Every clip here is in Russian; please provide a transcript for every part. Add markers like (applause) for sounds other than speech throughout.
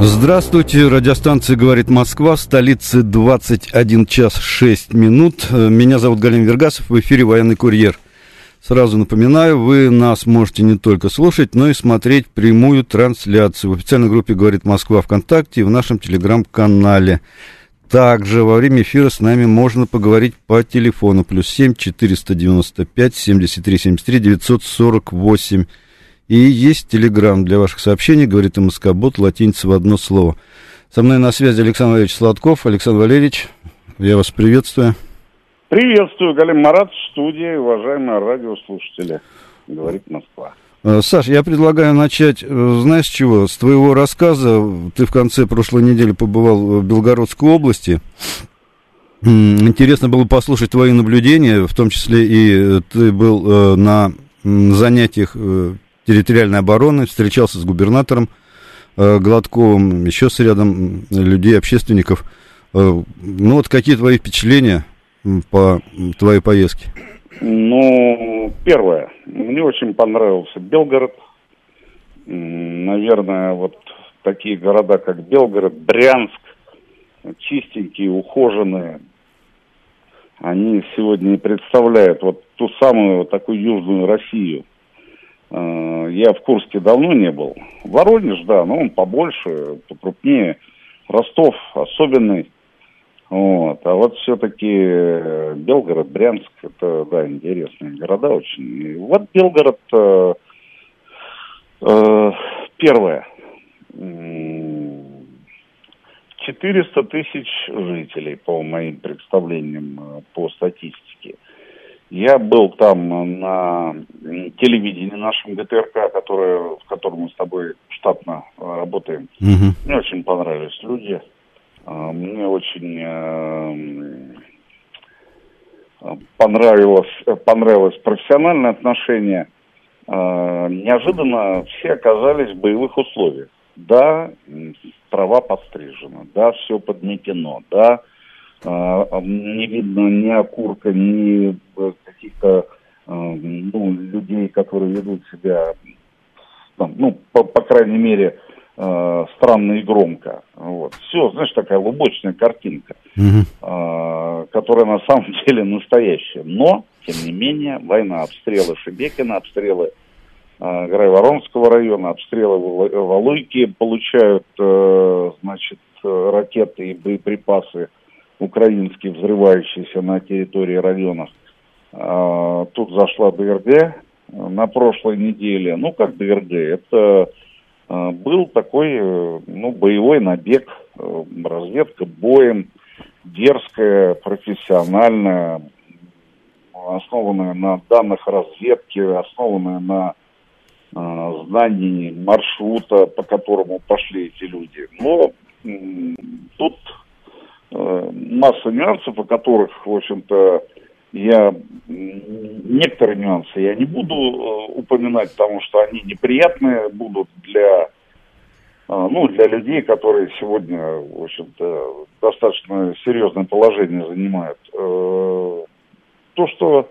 Здравствуйте, радиостанция «Говорит Москва», в столице 21 час 6 минут. Меня зовут Галим Вергасов, в эфире «Военный курьер». Сразу напоминаю, вы нас можете не только слушать, но и смотреть прямую трансляцию в официальной группе «Говорит Москва» ВКонтакте и в нашем телеграм-канале. Также во время эфира с нами можно поговорить по телефону плюс 7 495 73 73 948. И есть телеграм для ваших сообщений, говорит МСК Бот, латиница в одно слово. Со мной на связи Александр Валерьевич Сладков. Александр Валерьевич, я вас приветствую. Приветствую, Галим Марат, в студии, уважаемые радиослушатели. Говорит Москва. Э, Саш, я предлагаю начать, э, знаешь чего, с твоего рассказа. Ты в конце прошлой недели побывал в Белгородской области. Интересно было послушать твои наблюдения, в том числе и э, ты был на занятиях территориальной обороны, встречался с губернатором Гладковым, еще с рядом людей, общественников. Ну вот какие твои впечатления по твоей поездке? Ну, первое, мне очень понравился Белгород. Наверное, вот такие города, как Белгород, Брянск, чистенькие, ухоженные, они сегодня представляют вот ту самую вот такую южную Россию. А, я в Курске давно не был. Воронеж, да, но он побольше, покрупнее. Ростов особенный. Вот. А вот все-таки э, Белгород, Брянск, это, да, интересные города очень. И вот Белгород, э, э, первое, 400 тысяч жителей, по моим представлениям, э, по статистике. Я был там на телевидении нашем ГТРК, которое, в котором мы с тобой штатно работаем. Угу. Мне очень понравились люди. А, мне очень понравилось, понравилось профессиональное отношение. Неожиданно все оказались в боевых условиях. Да, трава подстрижена, да, все подметено, да, не видно ни окурка, ни которые ведут себя, там, ну, по, по крайней мере, э, странно и громко. Вот. Все, знаешь, такая лубочная картинка, угу. э, которая на самом (laughs) деле настоящая. Но, тем не менее, война, обстрелы Шебекина, обстрелы э, Грайворонского района, обстрелы Валуйки получают, э, значит, ракеты и боеприпасы украинские, взрывающиеся на территории районов. Э, тут зашла ДРГ на прошлой неделе. Ну, как ДРГ? Это а, был такой, э, ну, боевой набег, э, разведка боем, дерзкая, профессиональная, основанная на данных разведки, основанная на э, знании маршрута, по которому пошли эти люди. Но э, тут э, масса нюансов, о которых, в общем-то, я некоторые нюансы я не буду э, упоминать, потому что они неприятные будут для, э, ну, для людей, которые сегодня, в общем-то, достаточно серьезное положение занимают. Э, то, что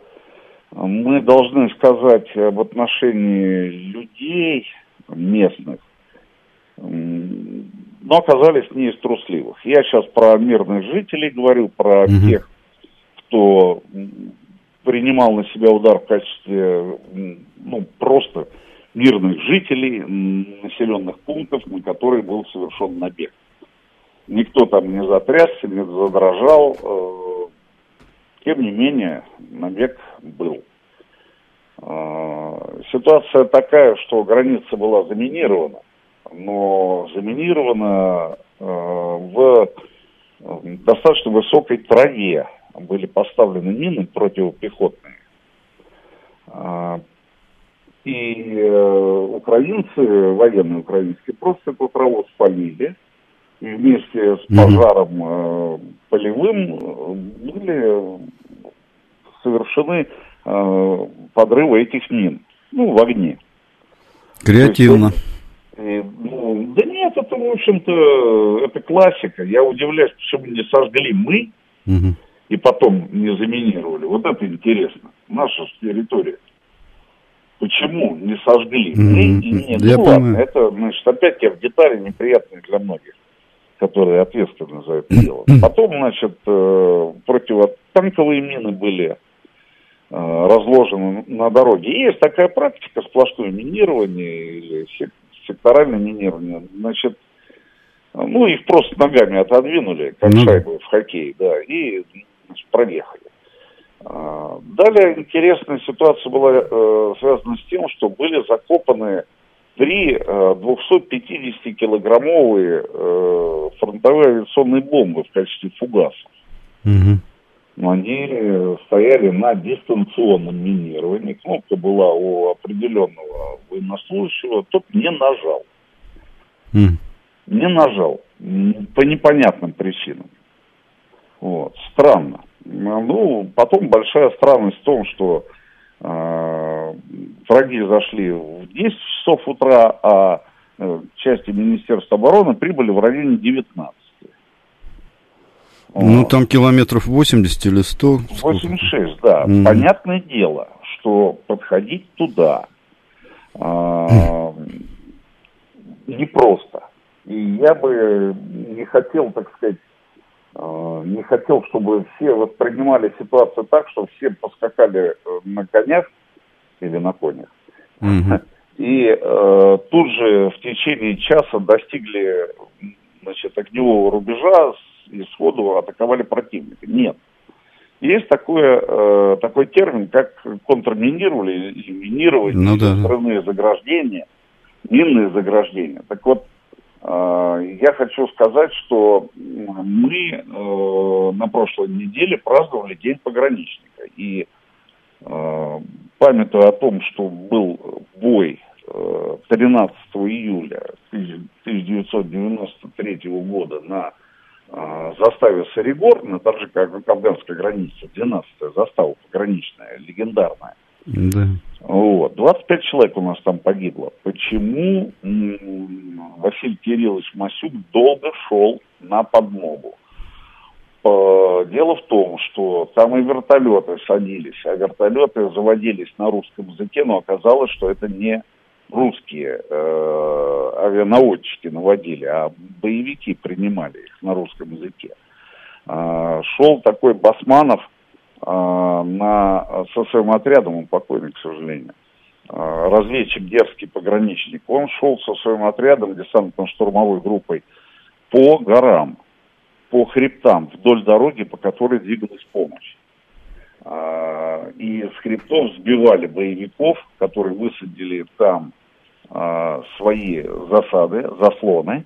мы должны сказать об отношении людей местных, но оказались не из трусливых. Я сейчас про мирных жителей говорю, про mm тех, кто принимал на себя удар в качестве ну, просто мирных жителей населенных пунктов, на которые был совершен набег. Никто там не затрясся, не задрожал. Э, тем не менее, набег был. Э, ситуация такая, что граница была заминирована, но заминирована э, в достаточно высокой траве, были поставлены мины противопехотные. А, и э, украинцы, военные украинские, просто эту траву спалили вместе с пожаром э, полевым э, были совершены подрывы этих мин, ну, в огне. Креативно. И, ну, да нет, это, в общем-то, это классика. Я удивляюсь, почему не сожгли мы угу. И потом не заминировали. Вот это интересно. Наша территория. Почему не сожгли мы и не... Я ну ладно, это, значит, опять я в детали неприятные для многих, которые ответственны за это дело. Потом, значит, э, противотанковые мины были э, разложены на дороге. И есть такая практика сплошное минирование или секторальное минирование, значит, ну, их просто ногами отодвинули, как ну. шайбу в хоккей, да, и значит, проехали. А, далее интересная ситуация была э, связана с тем, что были закопаны три э, 250-килограммовые э, фронтовые авиационные бомбы в качестве фугасов. Угу. Но они стояли на дистанционном минировании. Кнопка была у определенного военнослужащего, тот не нажал. Mm. Не нажал. По непонятным причинам. Вот. Странно. Ну, потом большая странность в том, что э, враги зашли в 10 часов утра, а э, части Министерства обороны прибыли в районе 19. Ну, там километров 80 или 100. 86, да. Mm. Понятное дело, что подходить туда а, (laughs) непросто. И я бы не хотел, так сказать, не хотел, чтобы все воспринимали ситуацию так, что все поскакали э, на конях или на конях. Mm-hmm. (laughs) И э, тут же в течение часа достигли значит, огневого рубежа и сходу атаковали противника. Нет. Есть такое, э, такой термин, как контрминировали или минирование, ну, да, да. заграждения, минные заграждения. Так вот, э, я хочу сказать, что мы э, на прошлой неделе праздновали День пограничника. И э, памятуя о том, что был бой 13 э, июля 1993 года на заставе Саригор, на таджико-афганской границе, 12-я застава пограничная, легендарная. Да. Вот. 25 человек у нас там погибло. Почему Василий Кириллович Масюк долго шел на подмогу? Дело в том, что там и вертолеты садились, а вертолеты заводились на русском языке, но оказалось, что это не русские э, авианаводчики наводили, а боевики принимали их на русском языке. Э, шел такой Басманов э, на, со своим отрядом, он покойный, к сожалению, э, разведчик, дерзкий пограничник, он шел со своим отрядом, десантно-штурмовой группой, по горам, по хребтам, вдоль дороги, по которой двигалась помощь. А, и с хребтов сбивали боевиков, которые высадили там а, свои засады, заслоны,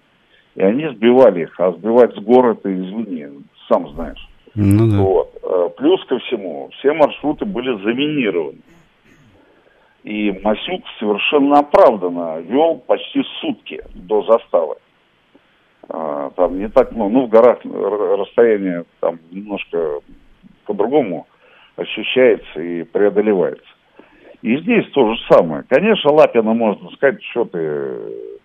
и они сбивали их, а сбивать с гор это извини, сам знаешь. Ну, да. вот. А, плюс ко всему, все маршруты были заминированы. И Масюк совершенно оправданно вел почти сутки до заставы. А, там не так много, ну в горах расстояние там немножко по-другому ощущается и преодолевается. И здесь то же самое. Конечно, Лапина можно сказать, что ты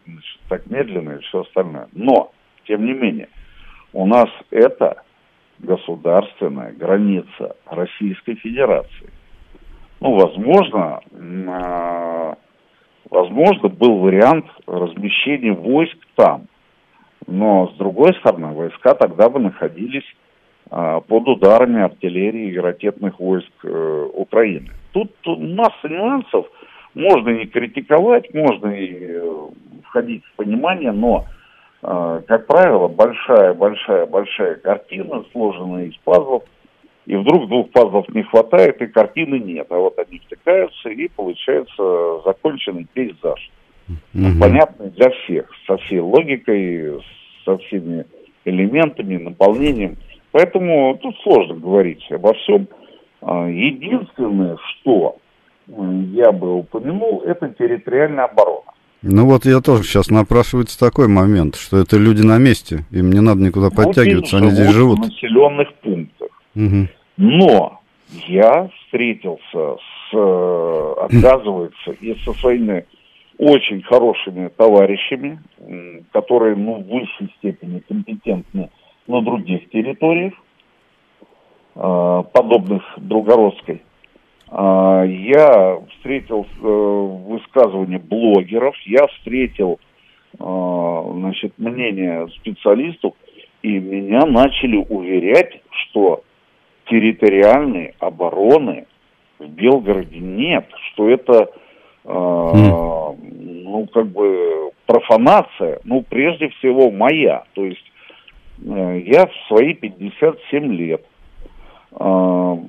значит, так медленно и все остальное. Но, тем не менее, у нас это государственная граница Российской Федерации. Ну, возможно, а, возможно, был вариант размещения войск там. Но, с другой стороны, войска тогда бы находились а, под ударами артиллерии и ракетных войск э, Украины. Тут масса нюансов, можно и критиковать, можно и э, входить в понимание, но, э, как правило, большая-большая-большая картина, сложенная из пазлов, и вдруг двух пазлов не хватает, и картины нет, а вот они втыкаются, и получается законченный пейзаж. Угу. Понятный для всех, со всей логикой, со всеми элементами, наполнением – Поэтому тут сложно говорить обо всем. А, единственное, что я бы упомянул, это территориальная оборона. Ну вот я тоже сейчас напрашивается такой момент, что это люди на месте, им не надо никуда вот подтягиваться, они здесь живут. в населенных пунктах. Но я встретился с, э, оказывается, и со своими очень хорошими товарищами, которые, ну, в высшей степени компетентны на других территориях, э, подобных Белгородской. А, я встретил э, высказывания блогеров, я встретил значит, мнение специалистов, и меня начали уверять, что территориальной обороны в Белгороде нет, что это э, ну как бы профанация, ну прежде всего моя, то есть э, я в свои 57 лет э,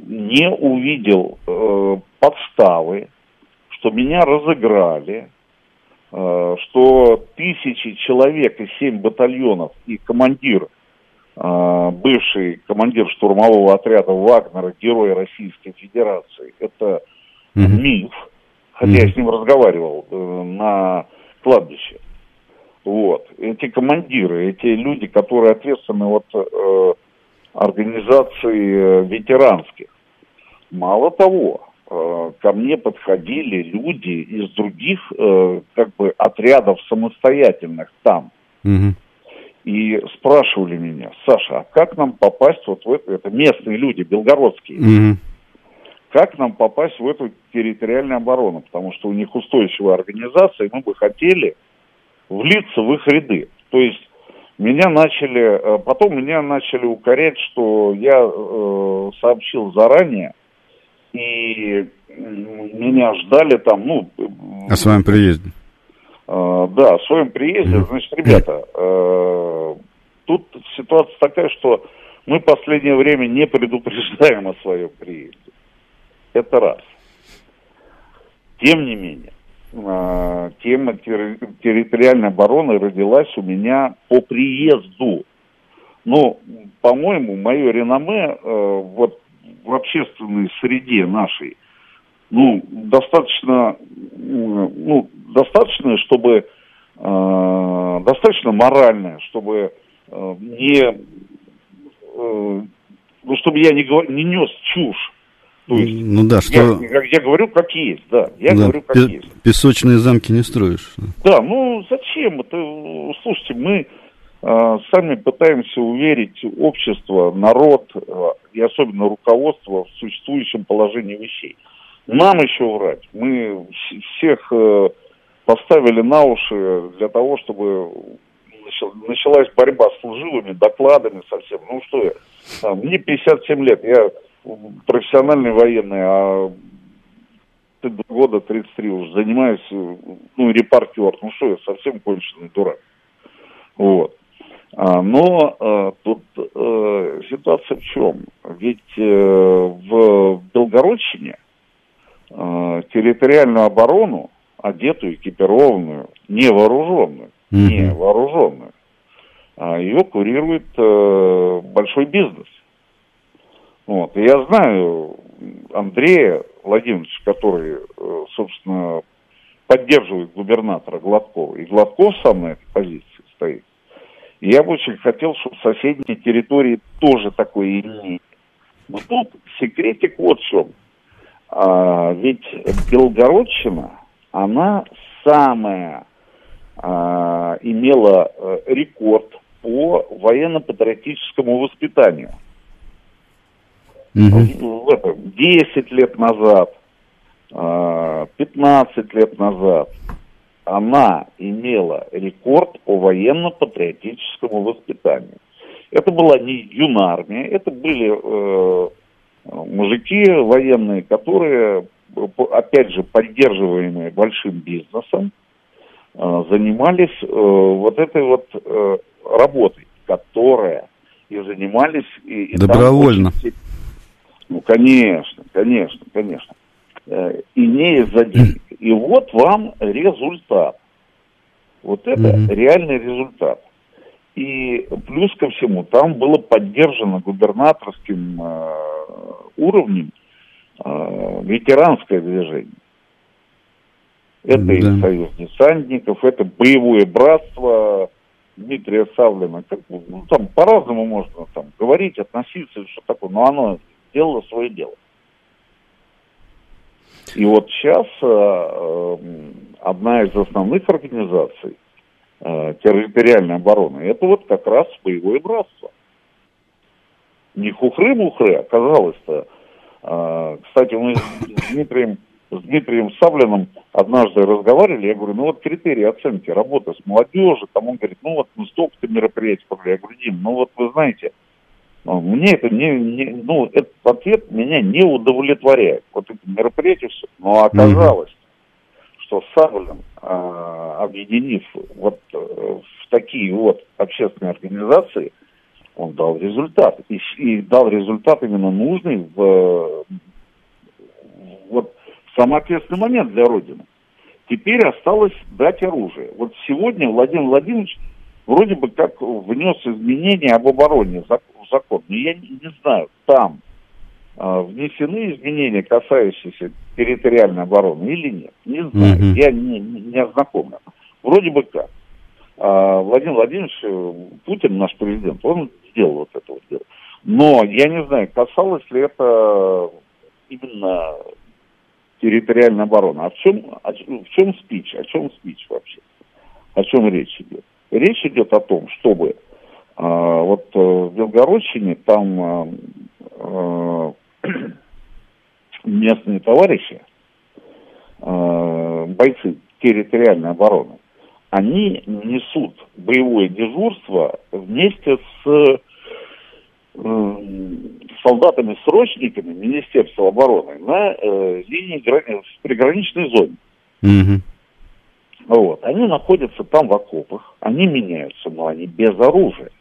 не увидел э, подставы, что меня разыграли, э, что тысячи человек и семь батальонов и командир а, бывший командир штурмового отряда Вагнера, герой Российской Федерации. Это mm-hmm. миф, хотя mm-hmm. я с ним разговаривал э, на кладбище. Вот. Эти командиры, эти люди, которые ответственны от э, организации э, ветеранских. Мало того, э, ко мне подходили люди из других э, как бы отрядов самостоятельных там. Mm-hmm и спрашивали меня, Саша, а как нам попасть вот в это, это местные люди, белгородские, mm-hmm. как нам попасть в эту территориальную оборону, потому что у них устойчивая организация, и мы бы хотели влиться в их ряды. То есть меня начали, э, потом меня начали укорять, что я э, сообщил заранее, и меня ждали там, ну... О своем приезде. Э, да, о своем приезде, значит, ребята, э, ситуация такая, что мы в последнее время не предупреждаем о своем приезде. Это раз. Тем не менее, э, тема территориальной обороны родилась у меня по приезду. Ну, по-моему, мое реноме вот в общественной среде нашей ну, достаточно, ну, достаточно, чтобы, э, достаточно моральное, чтобы э, не, э, ну, чтобы я не, говор, не нес чушь. То есть, ну да, что... Я, я, я говорю, как есть, да, я да, говорю, как пе- есть. Песочные замки не строишь. Да, ну зачем это? Слушайте, мы э, сами пытаемся уверить общество, народ э, и особенно руководство в существующем положении вещей. Нам еще врать. Мы всех э, поставили на уши для того, чтобы началась борьба с служивыми, докладами совсем. Ну что я, мне 57 лет, я профессиональный военный, а года 33 уже занимаюсь, ну, репортер. Ну что я, совсем конченый дурак. Вот. А, но а, тут а, ситуация в чем? Ведь а, в Белгородчине э, территориальную оборону, одетую, экипированную, невооруженную, mm-hmm. невооруженную, а ее курирует э, большой бизнес. Вот. И я знаю Андрея Владимировича, который, э, собственно, поддерживает губернатора Гладкова. И Гладков сам на этой позиции стоит. И я бы очень хотел, чтобы соседние территории тоже такое имели. Но тут секретик вот в чем. А, ведь Белгородчина, она самая а, имела а, рекорд по военно-патриотическому воспитанию. Угу. 10 лет назад, 15 лет назад она имела рекорд по военно-патриотическому воспитанию. Это была не юнармия, это были э, мужики военные, которые, опять же, поддерживаемые большим бизнесом, э, занимались э, вот этой вот э, работой, которая и занимались... И, и Добровольно. Очень... Ну, конечно, конечно, конечно. И не из-за денег. И вот вам результат. Вот это mm-hmm. реальный результат. И плюс ко всему, там было поддержано губернаторским э, уровнем э, ветеранское движение. Это да. и союз десантников, это боевое братство Дмитрия Савлина. Как, ну, там по-разному можно там говорить, относиться, что такое, но оно сделало свое дело. И вот сейчас э, э, одна из основных организаций э, территориальной обороны, это вот как раз боевое братство. Не хухры-мухры, оказалось-то. Э, кстати, мы с Дмитрием, с Дмитрием Саблиным однажды разговаривали, я говорю, ну вот критерии оценки работы с молодежью, там он говорит, ну вот мы столько-то мероприятий провели. Я говорю, Дим, ну вот вы знаете, ну, мне это не, не, ну, этот ответ меня не удовлетворяет. Вот это мероприятие все. Но оказалось, mm-hmm. что Савлин, а, объединив вот э, в такие вот общественные организации, он дал результат. И, и дал результат именно нужный в, вот, самый ответственный момент для Родины. Теперь осталось дать оружие. Вот сегодня Владимир Владимирович вроде бы как внес изменения об обороне закон. Но я не, не знаю, там э, внесены изменения, касающиеся территориальной обороны или нет. Не знаю, mm-hmm. я не, не, не ознакомлен. Вроде бы как. А, Владимир Владимирович э, Путин, наш президент, он сделал вот это вот дело. Но я не знаю, касалось ли это именно территориальной обороны. А в чем, о, в чем спич? О чем спич вообще? О чем речь идет? Речь идет о том, чтобы а, вот э, в Белгородчине там а, (clears throat) местные товарищи, бойцы территориальной обороны, они несут боевое дежурство вместе с солдатами-срочниками Министерства обороны на э, линии в приграничной зоне. Mm-hmm. Вот. Они находятся там в окопах, они меняются, но они без оружия.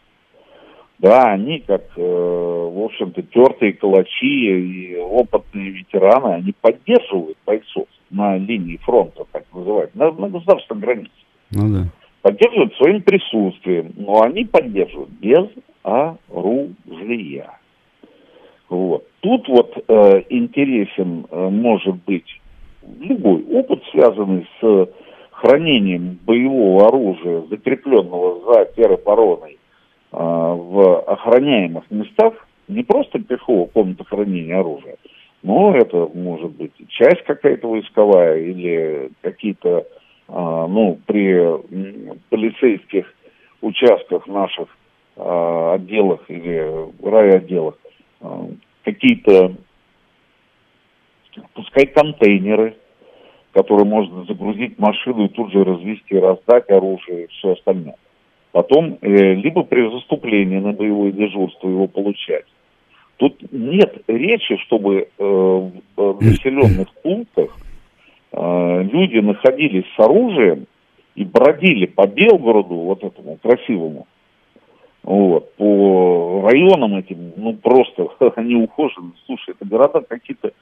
Да, они как, э, в общем-то, тертые калачи и опытные ветераны, они поддерживают бойцов на линии фронта, так называют, на, на государственной границе. Ну да. Поддерживают своим присутствием, но они поддерживают без оружия. Вот. Тут вот э, интересен э, может быть любой опыт, связанный с хранением боевого оружия, закрепленного за теробороной а, в охраняемых местах не просто пехова комната хранения оружия, но это может быть часть какая-то войсковая или какие-то, а, ну, при полицейских участках наших а, отделах или райотделах какие-то, пускай контейнеры, которые можно загрузить в машину и тут же развести, раздать оружие и все остальное. Потом э, либо при заступлении на боевое дежурство его получать. Тут нет речи, чтобы э, в населенных пунктах э, люди находились с оружием и бродили по Белгороду, вот этому красивому, вот, по районам этим, ну просто (laughs) они ухожены. Слушай, это города какие-то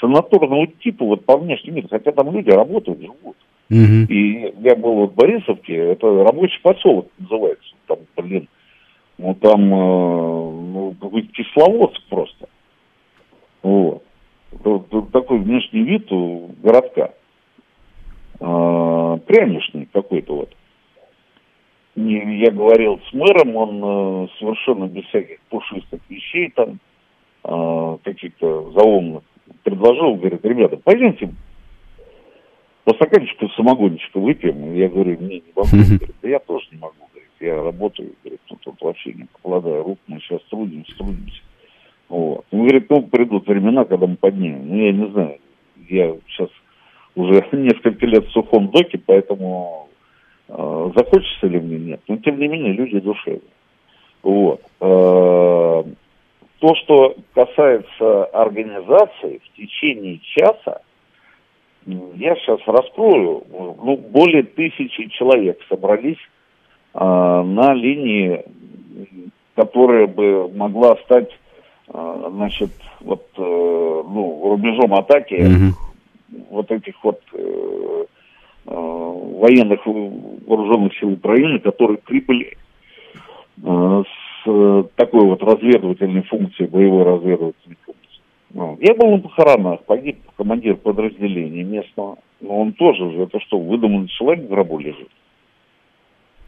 санаторного типа, вот по внешнему миру, хотя там люди работают, живут. Угу. И я был вот в Борисовке, это рабочий поселок называется, там, блин, ну там, э, ну, какой-то кисловодск просто. Вот. Такой внешний вид у городка. Прянишный какой-то вот. Я говорил с мэром, он э, совершенно без всяких пушистых вещей там, э, каких-то заумных, предложил, говорит, ребята, пойдемте по стаканчику самогончика выпьем. Я говорю, не, не могу. (laughs) Говорит, да я тоже не могу. Говорит, я работаю, говорит, ну, тут вообще не покладаю рук, мы сейчас трудимся, трудимся. Вот. Он говорит, ну, придут времена, когда мы поднимем. Ну, я не знаю, я сейчас уже (laughs) несколько лет в сухом доке, поэтому захочется ли мне, нет. Но, тем не менее, люди душевные. Вот. Э, то, что касается организации, в течение часа я сейчас раскрою, ну, более тысячи человек собрались а, на линии, которая бы могла стать, а, значит, вот, а, ну, рубежом атаки mm-hmm. вот этих вот а, военных вооруженных сил Украины, которые прибыли а, с такой вот разведывательной функцией, боевой разведывательной функцией. Ну, Я был на похоронах, погиб командир подразделения местного. Но он тоже же, это что, выдуманный человек в гробу лежит?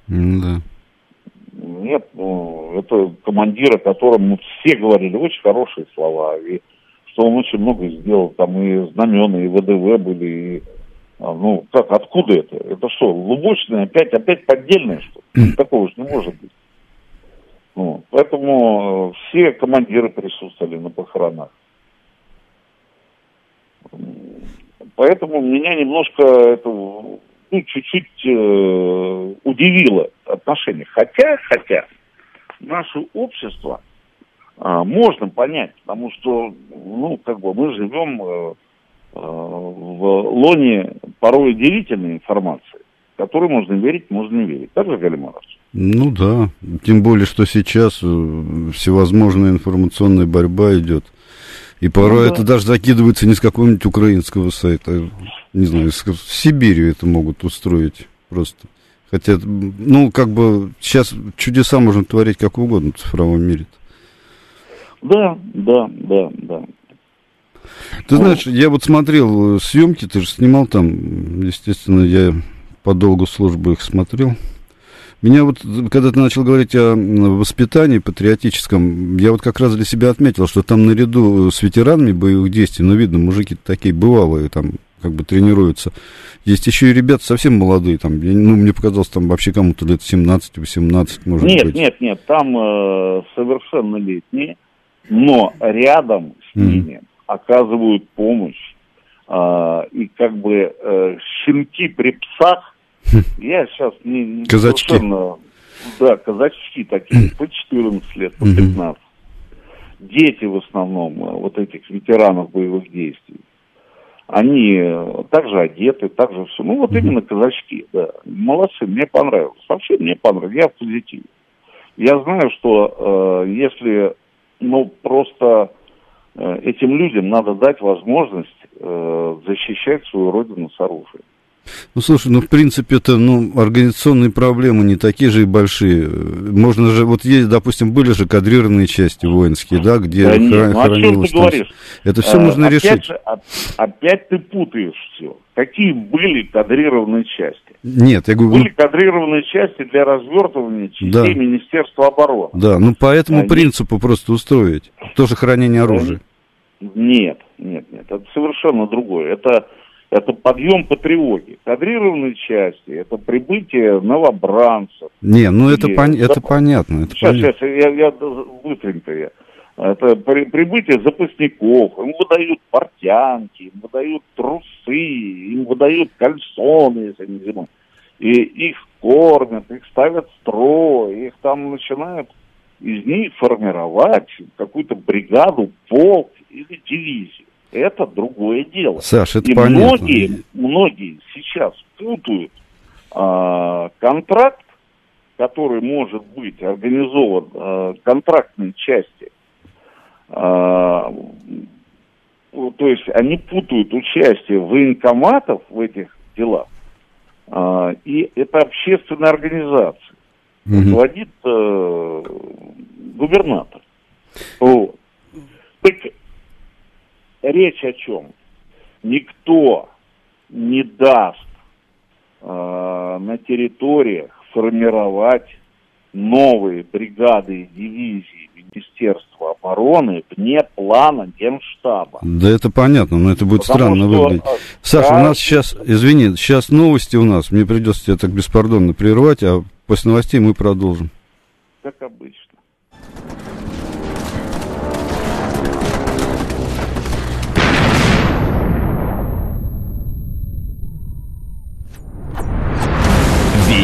Да. Нет, ну, это командир, о котором ну, все говорили очень хорошие слова. И что он очень много сделал. Там и знамена, и ВДВ были, и ну, как, откуда это? Это что, лубочное, опять, опять поддельное, что ли? Такого же не может быть. Ну, поэтому э, все командиры присутствовали на похоронах. Поэтому меня немножко это, ну, чуть-чуть э, удивило отношение. Хотя, хотя, наше общество э, можно понять, потому что, ну, как бы мы живем э, в лоне порой удивительной информации, которой можно верить, можно не верить. Так же, Галимарович? Ну да, тем более, что сейчас э, всевозможная информационная борьба идет. И порой ну, да. это даже закидывается не с какого-нибудь украинского сайта, не знаю, в Сибири это могут устроить просто. Хотя, ну, как бы сейчас чудеса можно творить как угодно в цифровом мире. Да, да, да, да. Ты знаешь, я вот смотрел э, съемки, ты же снимал там, естественно, я по долгу службы их смотрел. Меня вот, когда ты начал говорить о воспитании патриотическом, я вот как раз для себя отметил, что там наряду с ветеранами боевых действий, ну, видно, мужики такие бывалые, там, как бы тренируются. Есть еще и ребята совсем молодые, там, ну, мне показалось, там вообще кому-то лет 17-18, может нет, быть. Нет, нет, там э, совершеннолетние, но рядом с mm. ними оказывают помощь. Э, и как бы э, щенки при псах я сейчас не, не Казачки. Совершенно... Да, казачки такие, по 14 лет, по 15. Дети в основном э, вот этих ветеранов боевых действий. Они э, также одеты, также все. Ну, вот именно казачки, да. Молодцы, мне понравилось. Вообще мне понравилось, я в позитиве. Я знаю, что э, если, ну, просто этим людям надо дать возможность э, защищать свою родину с оружием. Ну, слушай, ну, в принципе, это, ну, организационные проблемы не такие же и большие. Можно же, вот есть, допустим, были же кадрированные части воинские, да, где да нет, ну, о чем ты говоришь? Это все а, можно опять решить. Же, опять ты путаешь все. Какие были кадрированные части? Нет, я говорю... Были кадрированные части для развертывания частей да. Министерства обороны. Да, ну, по этому Они... принципу просто устроить. Тоже хранение оружия. Нет, нет, нет, это совершенно другое. Это это подъем по тревоге. Кадрированные части, это прибытие новобранцев. Не, ну это, пон... это понятно. Это сейчас, понятно. сейчас, я, я быстренько я. Это при, прибытие запасников, им выдают портянки, им выдают трусы, им выдают кальсоны, если не зима. И их кормят, их ставят в строй, их там начинают из них формировать какую-то бригаду, полк или дивизию это другое дело. Саш, это И понятно. многие, многие сейчас путают а, контракт, который может быть организован, а, контрактной части, а, то есть они путают участие военкоматов в этих делах, а, и это общественная организация, угу. руководит а, губернатор. Вот. Так речь о чем? Никто не даст э, на территориях формировать новые бригады и дивизии Министерства обороны вне плана Генштаба. Да это понятно, но это будет Потому странно что, выглядеть. Саша, да, у нас сейчас, извини, сейчас новости у нас, мне придется тебя так беспардонно прервать, а после новостей мы продолжим. Как обычно.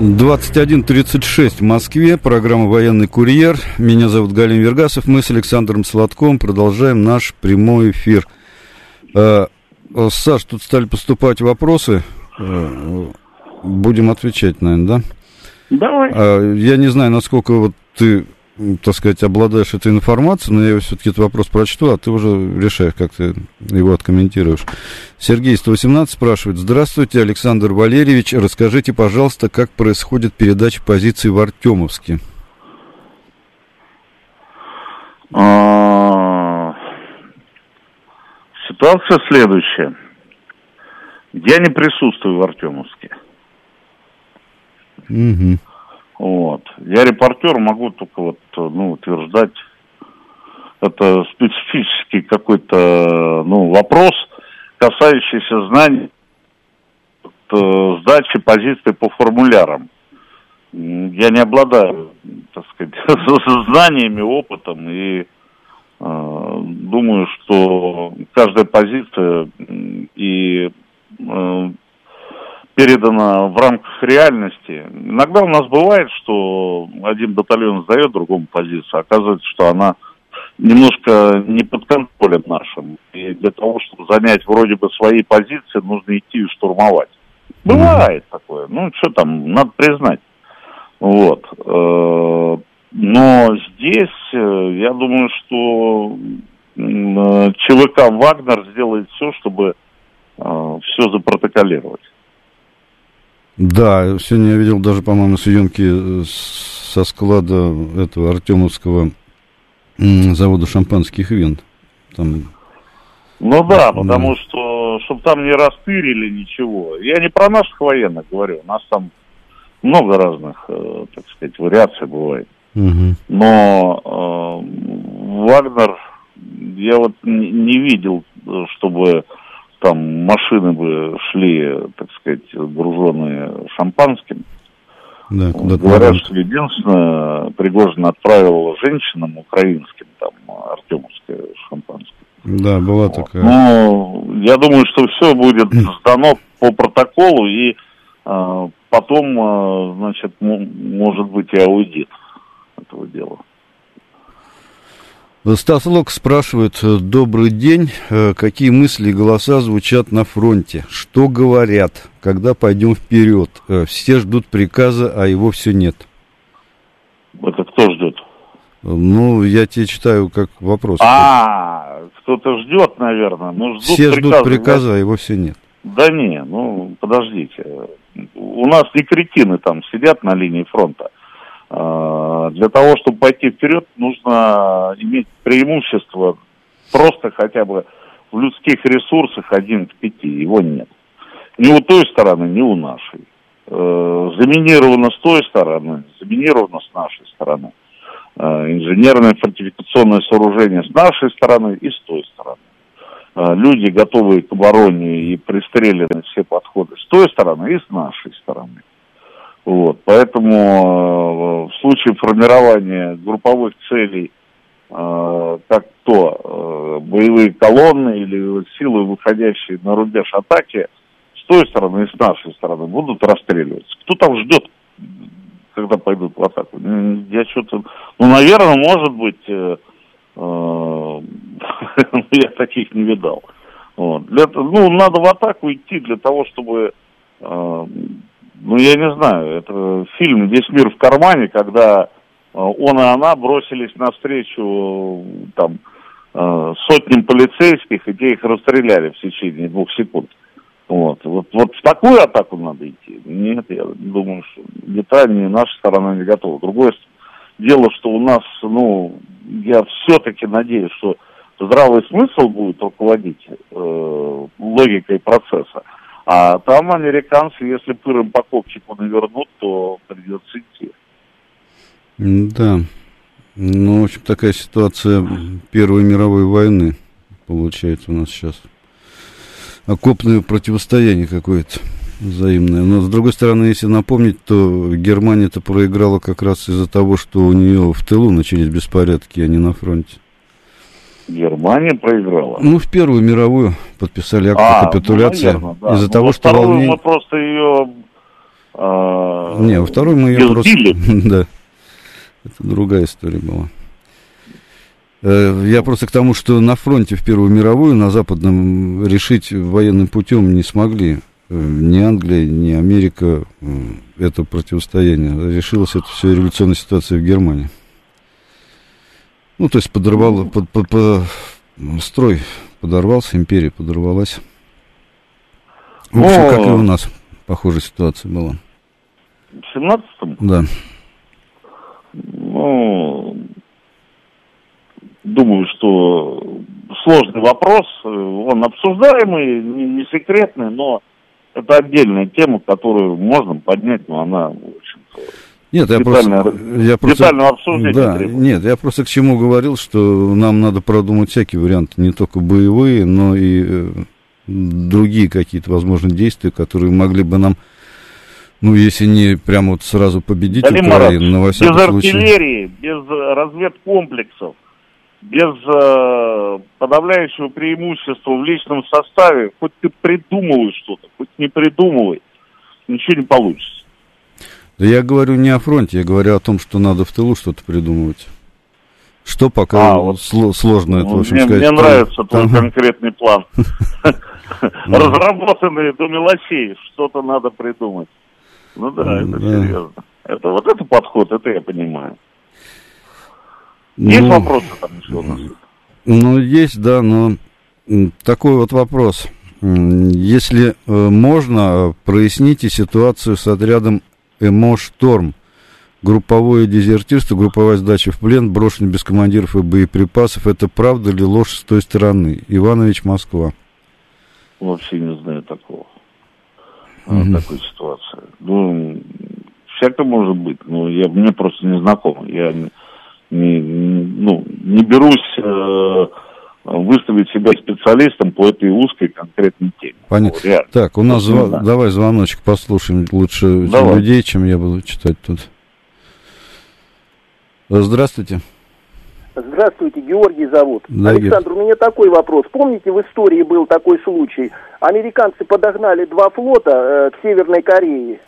21.36 в Москве, программа «Военный курьер». Меня зовут Галин Вергасов, мы с Александром Сладком продолжаем наш прямой эфир. Э, Саш, тут стали поступать вопросы. Э, будем отвечать, наверное, да? Давай. А, я не знаю, насколько вот ты, так сказать, обладаешь этой информацией, но я все-таки этот вопрос прочту, а ты уже решаешь, как ты его откомментируешь. Сергей 118 спрашивает. Здравствуйте, Александр Валерьевич. Расскажите, пожалуйста, как происходит передача позиций в Артемовске? А, Ситуация следующая. Я не присутствую в Артемовске. Угу. Вот. Я репортер, могу только вот, ну, утверждать, это специфический какой-то, ну, вопрос, касающийся знаний, э, сдачи позиции по формулярам. Я не обладаю, так сказать, (laughs) знаниями, опытом и э, думаю, что каждая позиция и передана в рамках реальности. Иногда у нас бывает, что один батальон сдает другому позицию, оказывается, что она немножко не под контролем нашим. И для того, чтобы занять вроде бы свои позиции, нужно идти и штурмовать. Бывает такое. Ну, что там, надо признать. Вот. Э, Но здесь, э, я думаю, что э, ЧВК «Вагнер» сделает все, чтобы все запротоколировать. Да, сегодня я видел даже, по-моему, съемки э, со склада этого Артемовского завода шампанских вин. Там, Ну Да. да, потому что, чтобы там не растырили ничего. Я не про наших военных говорю, у нас там много разных, э, так сказать, вариаций бывает. мгм. Но э, Вагнер, я вот не, не видел, э, чтобы там машины бы шли, так сказать, груженные шампанским. да, Говорят, что единственное, Пригожин отправил женщинам украинским, там, артемовское шампанское. Да, была такая. Ну, я думаю, что все будет сдано по протоколу, и э, потом, э, значит, может быть и аудит этого дела. Стас Лок спрашивает, э, добрый день, э, какие мысли и голоса звучат на фронте? Что говорят, когда пойдем вперед? Э, Все ждут приказа, а его все нет. Это кто ждет? Ну, я тебе читаю как вопрос. А, кто-то ждет, наверное. Ну, ждут Все ждут приказа. приказа, а его все нет. Да не, ну, подождите. У нас не кретины там сидят на линии фронта. А, Для того, чтобы пойти вперед, нужно иметь преимущество просто хотя бы в людских ресурсах один к пяти. Его нет. Ни у той стороны, ни у нашей. Э, Заминировано с той стороны, заминировано с нашей стороны. Э, Инженерное фортификационное сооружение с нашей стороны и с той стороны. Э, Люди, готовые к обороне и пристрелены все подходы с той стороны и с нашей стороны. Вот, поэтому э, в случае формирования групповых целей, э, как то э, боевые колонны или силы, выходящие на рубеж атаки, с той стороны и с нашей стороны будут расстреливаться. Кто там ждет, когда пойдут в атаку? М, Я что-то... Ну, наверное, может быть, (laughs) я таких не видал. Вот. Ну, надо в атаку идти для того, чтобы ну, я не знаю, это фильм «Весь мир в кармане», когда э, он и она бросились навстречу там э, сотням полицейских, и те их расстреляли в течение двух секунд. Вот. Вот, вот в такую атаку надо идти. Нет, я думаю, что ни наша сторона не готова. Другое дело, что у нас, ну, я все-таки надеюсь, что здравый смысл будет руководить э, логикой процесса. А там американцы, если пыром по копчику навернут, то придется идти. Да. Ну, в общем, такая ситуация Первой мировой войны получается у нас сейчас. Окопное противостояние какое-то взаимное. Но, с другой стороны, если напомнить, то Германия-то проиграла как раз из-за того, что у нее в тылу начались беспорядки, а не на фронте. Германия проиграла. Ну, в Первую мировую подписали акт А, о капитуляции ну, да. из-за Ну, того, что волнение... мы просто ее... э, Не, во второй мы ее просто... избили. (laughs) Да. Это другая история была. Э, Я просто к тому, что на фронте в Первую мировую, на Западном, решить военным путем не смогли. ни Англия, ни Америка это противостояние. Решилось это все революционной ситуацией в Германии. Ну, то есть подорвало, под, под, под, строй подорвался, империя подорвалась. В общем, О, как и у нас похожая ситуация была. В 17-м? Да. Ну, думаю, что сложный вопрос, он обсуждаемый, не, не секретный, но это отдельная тема, которую можно поднять, но она, в общем-то, нет, я просто, я просто, да, нет, я просто к чему говорил, что нам надо продумать всякие варианты, не только боевые, но и э, другие какие-то, возможно, действия, которые могли бы нам, ну, если не прямо вот сразу победить Далее Украину, но во всяком без случае... артиллерии, без разведкомплексов, без э, подавляющего преимущества в личном составе, хоть ты придумывай что-то, хоть не придумывай, ничего не получится. Да я говорю не о фронте, я говорю о том, что надо в тылу что-то придумывать. Что пока а, вот, сложно это, в общем, мне, сказать. Мне нравится твой конкретный план. (laughs) (laughs) Разработанный до мелочей, что-то надо придумать. Ну да, это серьезно. Это вот это подход, это я понимаю. Есть ну, вопросы там еще у нас? Ну, есть, да, но такой вот вопрос. Если э, можно, проясните ситуацию с отрядом ЭМО «Шторм». Групповое дезертирство, групповая сдача в плен, брошенный без командиров и боеприпасов. Это правда или ложь с той стороны? Иванович, Москва. Вообще не знаю такого. Mm-hmm. Такой ситуации. Ну, всякое может быть, но я, мне просто не знакомо. Я не, не, ну, не берусь э, выставить себя специалистом по этой узкой конкретной теме. Понятно. Вот, так, у нас зв... давай звоночек послушаем лучше давай. людей, чем я буду читать тут. Здравствуйте. Здравствуйте, Георгий зовут. Да, Александр, у меня такой вопрос. Помните, в истории был такой случай? Американцы подогнали два флота э, к Северной Корее.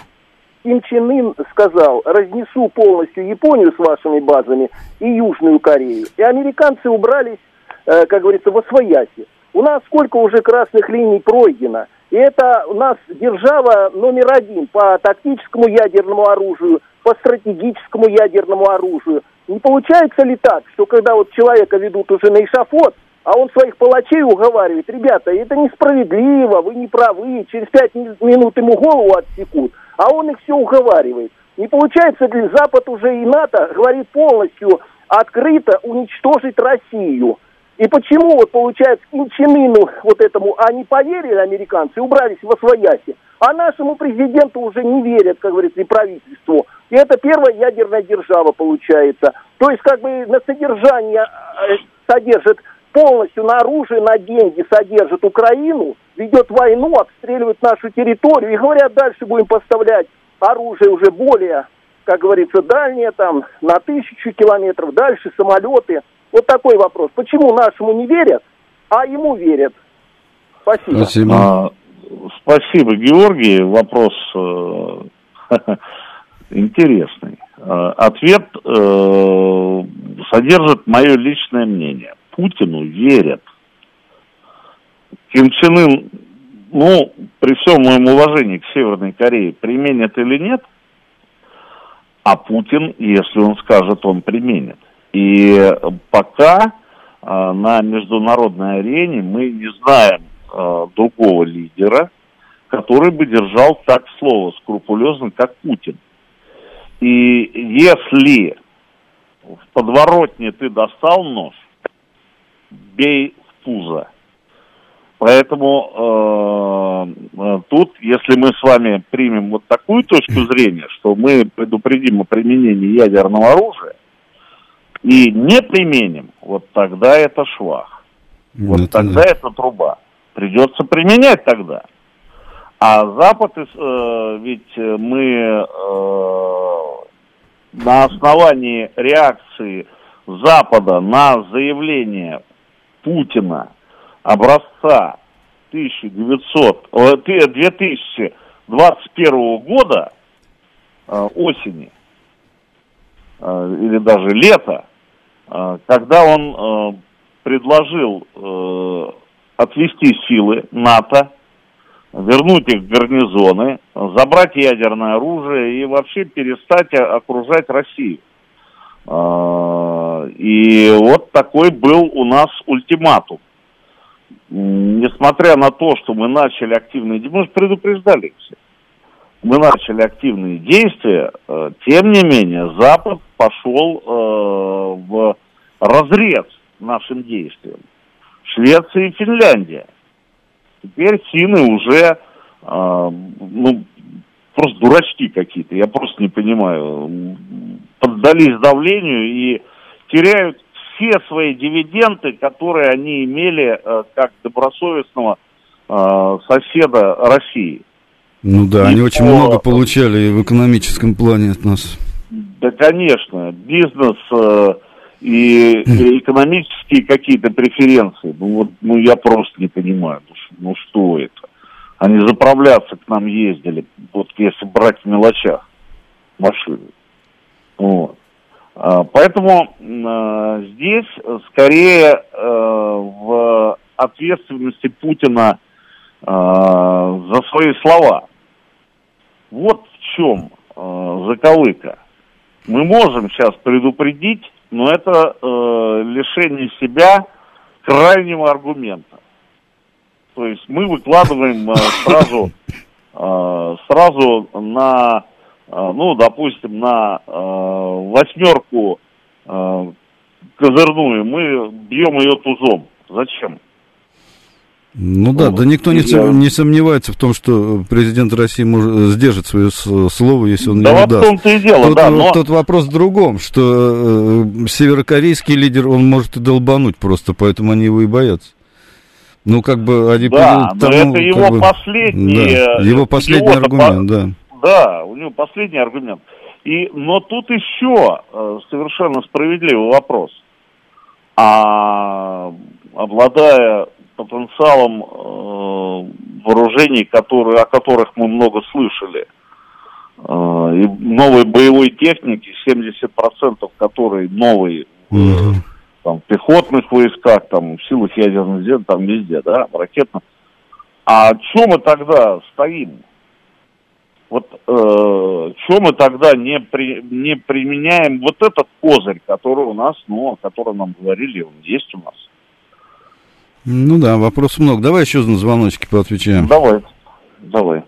Ким Чен Ын сказал, разнесу полностью Японию с вашими базами и Южную Корею. И американцы убрались Э, как говорится, во свояси. У нас сколько уже красных линий пройдено. И это у нас держава номер один по тактическому ядерному оружию, по стратегическому ядерному оружию. Не получается ли так, что когда вот человека ведут уже на эшафот, а он своих палачей уговаривает, ребята, это несправедливо, вы не правы, через пять минут ему голову отсекут, а он их все уговаривает. Не получается ли Запад уже и НАТО говорит полностью открыто уничтожить Россию? И почему, вот получается, Чен Ыну, вот этому, они поверили, американцы, убрались во свояси, а нашему президенту уже не верят, как говорится, и правительству. И это первая ядерная держава получается. То есть, как бы на содержание э, содержит полностью на оружие, на деньги содержит Украину, ведет войну, обстреливает нашу территорию и говорят, дальше будем поставлять оружие уже более, как говорится, дальнее, там, на тысячу километров, дальше самолеты – вот такой вопрос. Почему нашему не верят, а ему верят? Спасибо. Спасибо, а, спасибо Георгий. Вопрос э, (laughs) интересный. Э, ответ э, содержит мое личное мнение. Путину верят. Ким Чен Ын, ну, при всем моем уважении к Северной Корее, применит или нет, а Путин, если он скажет, он применит. И пока э, на международной арене мы не знаем э, другого лидера, который бы держал так слово скрупулезно, как Путин. И если в подворотне ты достал нож, бей в пузо. Поэтому э, э тут, если мы с вами примем вот такую точку зрения, что мы предупредим о применении ядерного оружия, и не применим, вот тогда это швах. Вот это тогда да. это труба. Придется применять тогда. А Запад, э, ведь мы э, на основании реакции Запада на заявление Путина образца 1900, 2021 года э, осени э, или даже лета, когда он э, предложил э, отвести силы НАТО вернуть их в гарнизоны, забрать ядерное оружие и вообще перестать окружать Россию. А, и вот такой был у нас ультиматум. Несмотря на то, что мы начали активные мы же предупреждали все, мы начали активные действия, э, тем не менее Запад пошел э, в разрез нашим действиям. Швеция и Финляндия. Теперь финны уже, э, ну, просто дурачки какие-то, я просто не понимаю, поддались давлению и теряют все свои дивиденды, которые они имели как добросовестного соседа России. Ну да, и они по... очень много получали в экономическом плане от нас. Да, конечно, бизнес э, и, и экономические какие-то преференции. Ну вот, ну я просто не понимаю, ну, ну что это? Они заправляться к нам ездили, вот если брать в мелочах машины. Вот. А, поэтому а, здесь скорее а, в ответственности Путина за свои слова. Вот в чем заковыка. Мы можем сейчас предупредить, но это лишение себя крайнего аргумента. То есть мы выкладываем сразу, сразу на а, ну, допустим, на э, восьмерку э, козырную, мы бьем ее тузом. Зачем? Ну да, да никто не, не сомневается в том, что президент России может, сдержит свое слово, если он да не вот даст. в том-то и дело, тут, да. Но... Тут вопрос в другом, что э, северокорейский лидер, он может и долбануть просто, поэтому они его и боятся. Ну, как бы они Да, но тому, это его бы, последний... Да, его последний аргумент, по... да. Да, у него последний аргумент. И, но тут еще э, совершенно справедливый вопрос. А обладая потенциалом э, вооружений, которые, о которых мы много слышали, э, и новой боевой техники, 70% которой новой mm-hmm. там, в пехотных войсках, там, в силах ядерных дел, там везде, да, ракетных. А чем мы тогда стоим? Вот э, что мы тогда не, при, не применяем вот этот козырь, который у нас, ну, о котором нам говорили, он есть у нас. Ну да, вопросов много. Давай еще на звоночки поотвечаем. Давай, давай.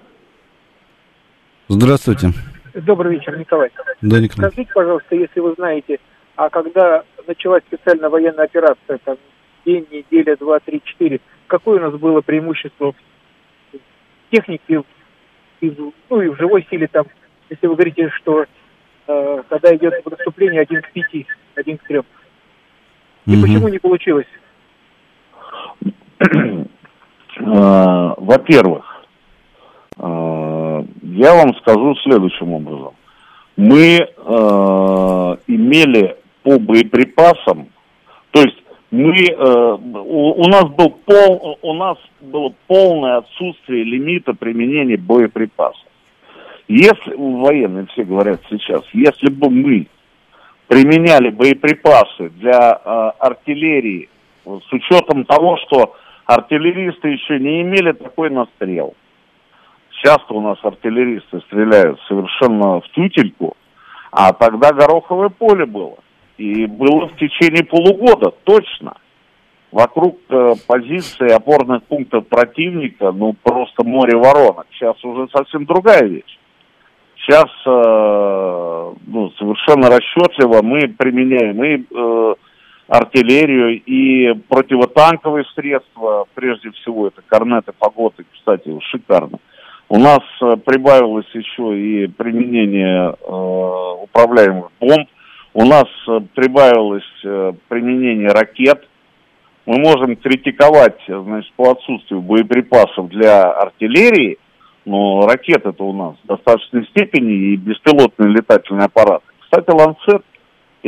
Здравствуйте. Добрый вечер, Николай. Да, Николай. Скажите, пожалуйста, если вы знаете, а когда началась специальная военная операция, там, день, неделя, два, три, четыре, какое у нас было преимущество в технике, и, ну, и в живой силе там, если вы говорите, что э, когда идет наступление один к пяти, один к трем. И угу. почему не получилось? Э, во-первых, э, я вам скажу следующим образом. Мы э, имели по боеприпасам, то есть мы, у, нас был пол, у нас было полное отсутствие лимита применения боеприпасов. Если военные все говорят сейчас, если бы мы применяли боеприпасы для артиллерии с учетом того, что артиллеристы еще не имели такой настрел. Часто у нас артиллеристы стреляют совершенно в тютельку, а тогда гороховое поле было. И было в течение полугода, точно. Вокруг э, позиции опорных пунктов противника, ну, просто море воронок. Сейчас уже совсем другая вещь. Сейчас э, ну, совершенно расчетливо мы применяем и э, артиллерию, и противотанковые средства, прежде всего, это корнеты, погоды, кстати, шикарно. У нас э, прибавилось еще и применение э, управляемых бомб, у нас э, прибавилось э, применение ракет. Мы можем критиковать, значит, по отсутствию боеприпасов для артиллерии, но ракеты-то у нас в достаточной степени и беспилотные летательные аппараты. Кстати, Ланцет,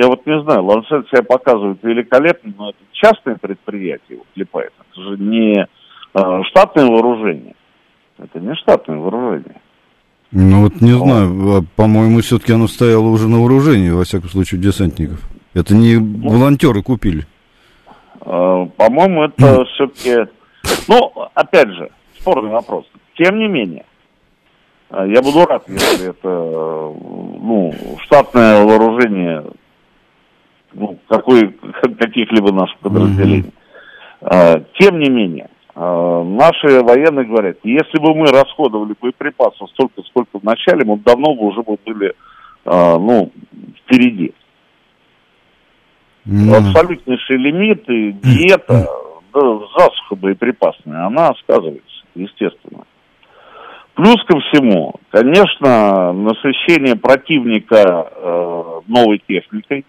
я вот не знаю, Ланцет себя показывает великолепно, но это частное предприятие вот, клепает. Это же не э, штатное вооружение. Это не штатное вооружение. Ну вот не знаю, а, по-моему, все-таки оно стояло уже на вооружении, во всяком случае, десантников. Это не ну, волонтеры купили. Э, по-моему, это все-таки... Ну, опять же, спорный вопрос. Тем не менее, я буду рад, если это ну, штатное вооружение ну, какой, (laughs) каких-либо наших подразделений. Mm-hmm. Тем не менее, наши военные говорят, если бы мы расходовали боеприпасов столько, сколько в начале, мы давно бы уже были ну, впереди. Mm. Абсолютнейший лимит и диета, да, засуха боеприпасная, она сказывается, естественно. Плюс ко всему, конечно, насыщение противника э, новой техникой,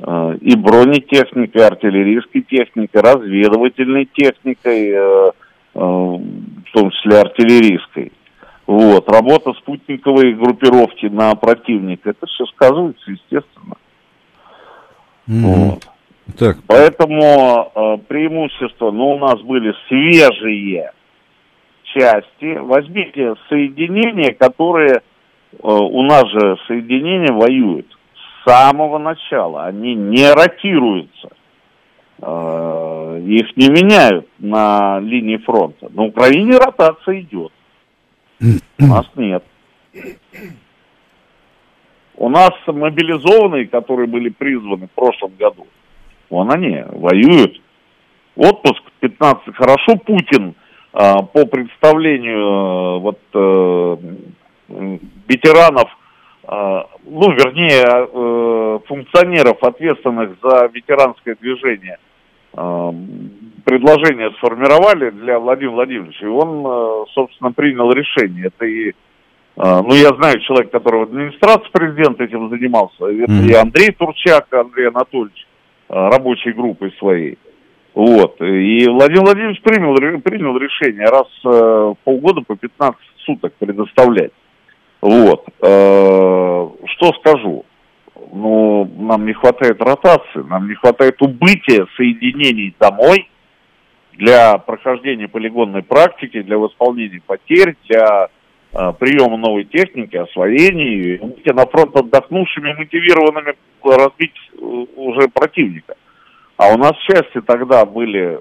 и бронетехникой, артиллерийской техникой, разведывательной техникой, э, э, в том числе артиллерийской. Вот, работа спутниковой группировки на противника, это все сказывается, естественно. Mm-hmm. Вот. Так. Поэтому э, преимущество, ну, у нас были свежие части. Возьмите соединения, которые, э, у нас же соединения воюют самого начала. Они не ротируются. Э, их не меняют на линии фронта. На Украине ротация идет. У нас нет. У нас мобилизованные, которые были призваны в прошлом году, вон они, воюют. Отпуск 15. Хорошо Путин а, по представлению а, вот ветеранов, ну, вернее, а, функционеров, ответственных за ветеранское движение, а, предложение сформировали для Владимира Владимировича, и он, а, собственно, принял решение. Это и а, ну, я знаю человека, который в администрации президента этим занимался. Это и Андрей Турчак, Андрей Анатольевич, а, рабочей группой своей. Вот. И Владимир Владимирович принял, принял решение раз э, полгода по 15 суток предоставлять. Вот. Э, что скажу? Ну, нам не хватает ротации, нам не хватает убытия соединений домой для прохождения полигонной практики, для восполнения потерь, для Э, приема новой техники, освоения выйти на фронт отдохнувшими, мотивированными разбить э, уже противника. А у нас части тогда были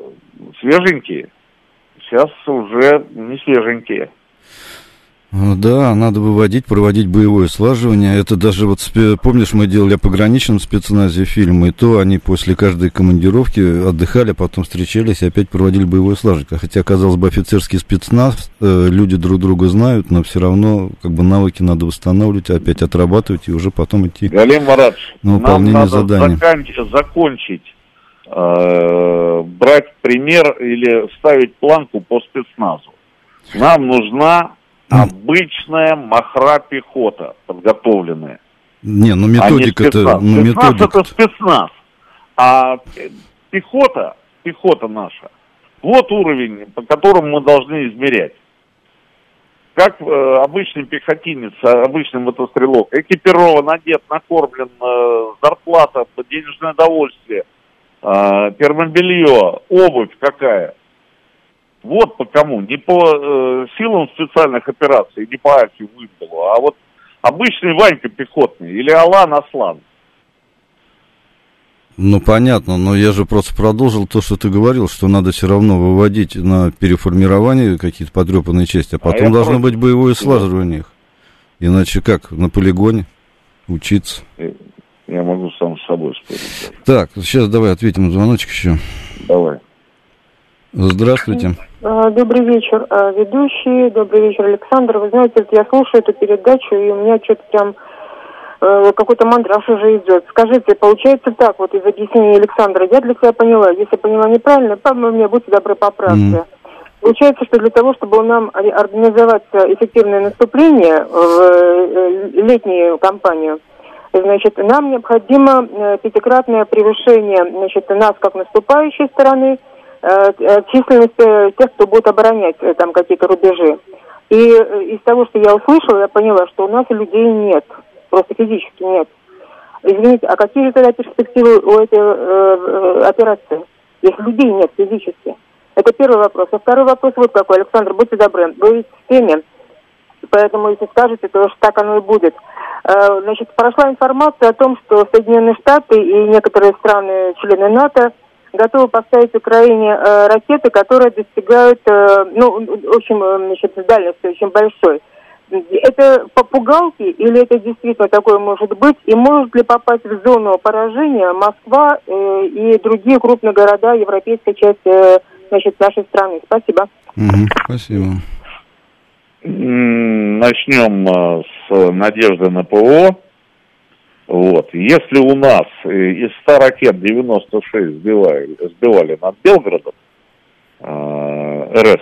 свеженькие, сейчас уже не свеженькие. Ну да, надо выводить, проводить боевое слаживание. Это даже вот, помнишь, мы делали о пограничном спецназе фильм, и то они после каждой командировки отдыхали, а потом встречались и опять проводили боевое слаживание. Хотя, казалось бы, офицерский спецназ, э, люди друг друга знают, но все равно как бы навыки надо восстанавливать, опять отрабатывать и уже потом идти Галим Маратович, на выполнение нам надо задания. Заканчивать, закончить, э, брать пример или ставить планку по спецназу. Нам нужна Обычная махра пехота подготовленная. Не, ну методика-то... Ну, методика это спецназ. А пехота, пехота наша, вот уровень, по которому мы должны измерять. Как э, обычный пехотинец, обычный мотострелок, экипирован, одет, накормлен, э, зарплата, денежное довольствие, э, термобелье, обувь какая – вот по кому. Не по э, силам специальных операций, не по Альфе вымпелу, а вот обычный Ванька пехотный или Алан Аслан. Ну, понятно, но я же просто продолжил то, что ты говорил, что надо все равно выводить на переформирование какие-то потрепанные части, а потом а должно просто... быть боевое слаживание их. Иначе как, на полигоне учиться? Я могу сам с собой спорить. Так, сейчас давай ответим на звоночек еще. Давай. Здравствуйте. А, добрый вечер, а, ведущий. Добрый вечер, Александр. Вы знаете, я слушаю эту передачу, и у меня что-то прям э, какой-то мандраж уже идет. Скажите, получается так, вот из объяснения Александра, я для себя поняла, если поняла неправильно, вы мне будьте добры, поправьте. Mm. Получается, что для того, чтобы нам организовать эффективное наступление в э, летнюю кампанию, значит, нам необходимо э, пятикратное превышение значит, нас как наступающей стороны – Э, э, численность э, тех, кто будет оборонять там какие-то рубежи. И из того, что я услышала, я поняла, что у нас людей нет, просто физически нет. Извините, а какие же тогда перспективы у этой э, операции, если людей нет физически? Это первый вопрос. А второй вопрос вот какой. Александр, будьте добры, вы в теме, поэтому если скажете, то так оно и будет. Э, значит, прошла информация о том, что Соединенные Штаты и некоторые страны, члены НАТО, готовы поставить Украине э, ракеты, которые достигают, э, ну, очень, значит, дальности очень большой. Это попугалки или это действительно такое может быть? И может ли попасть в зону поражения Москва э, и другие крупные города европейской части э, значит, нашей страны? Спасибо. Угу, спасибо. Начнем э, с надежды на ПО. Вот. Если у нас э, из 100 ракет 96 сбивали, сбивали над Белгородом, э, РС,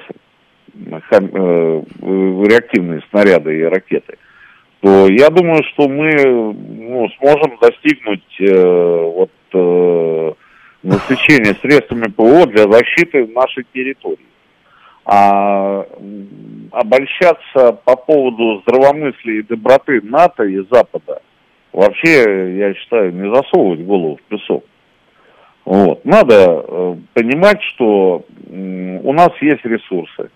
хам, э, реактивные снаряды и ракеты, то я думаю, что мы ну, сможем достигнуть э, вот, э, насыщения средствами ПО для защиты нашей территории. А обольщаться по поводу здравомыслия и доброты НАТО и Запада – вообще, я считаю, не засовывать голову в песок. Вот. Надо э, понимать, что э, у нас есть ресурсы.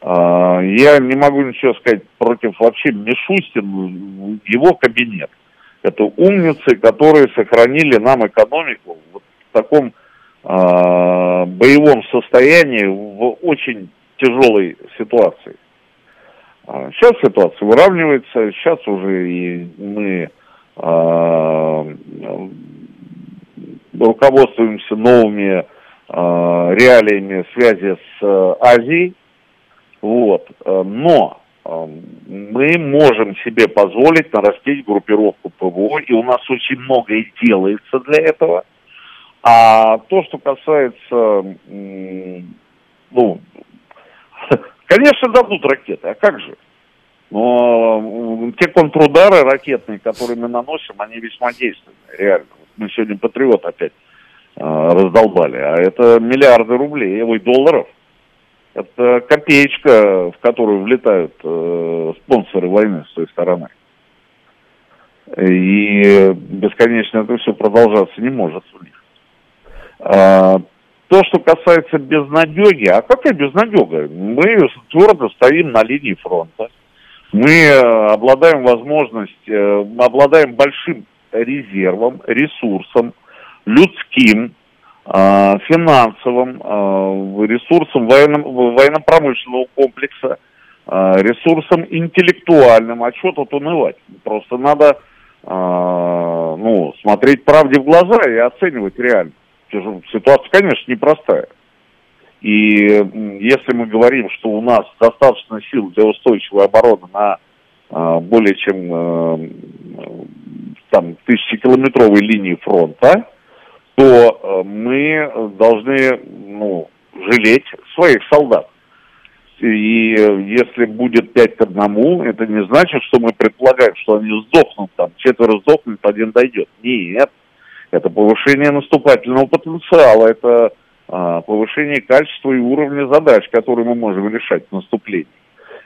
Э, я не могу ничего сказать против вообще Мишустин, его кабинет. Это умницы, которые сохранили нам экономику вот в таком э, боевом состоянии в очень тяжелой ситуации. Сейчас ситуация выравнивается, сейчас уже и мы а, руководствуемся новыми а, реалиями связи с а, Азией. Вот. Но мы можем себе позволить нарастить группировку ПВО, и у нас очень многое делается для этого. А то, что касается, ну, (laughs) конечно, дадут ракеты, а как же? Но те контрудары ракетные, которые мы наносим, они весьма действенны, реально. Мы сегодня Патриот опять э, раздолбали, а это миллиарды рублей, ой, долларов. Это копеечка, в которую влетают э, спонсоры войны с той стороны. И бесконечно это все продолжаться не может у них. А, то, что касается безнадеги, а какая безнадега? Мы твердо стоим на линии фронта мы э, обладаем возможностью, э, мы обладаем большим резервом, ресурсом, людским, э, финансовым, ресурсом военно-промышленного комплекса, ресурсом интеллектуальным. А что тут унывать? Просто надо ну, смотреть правде в глаза и оценивать реально. Ситуация, конечно, непростая. И если мы говорим, что у нас достаточно сил для устойчивой обороны на э, более чем э, там, тысячекилометровой линии фронта, то э, мы должны ну, жалеть своих солдат. И если будет 5 к 1, это не значит, что мы предполагаем, что они сдохнут там, четверо сдохнут, один дойдет. Нет. Это повышение наступательного потенциала, это повышение качества и уровня задач, которые мы можем решать в наступлении.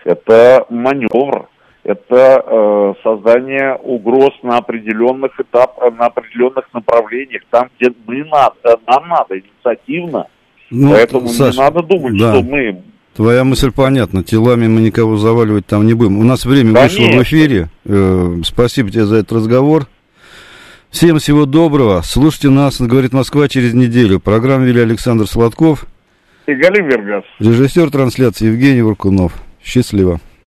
Это маневр, это э, создание угроз на определенных этапах, на определенных направлениях, там, где мы надо, нам надо инициативно. Ну, Поэтому Саша, не надо думать, да. что мы Твоя мысль понятна. Телами мы никого заваливать там не будем. У нас время да вышло нет. в эфире. Э, спасибо тебе за этот разговор. Всем всего доброго. Слушайте нас, говорит Москва, через неделю. Программу вели Александр Сладков. И Галим Вергас. Режиссер трансляции Евгений Варкунов. Счастливо.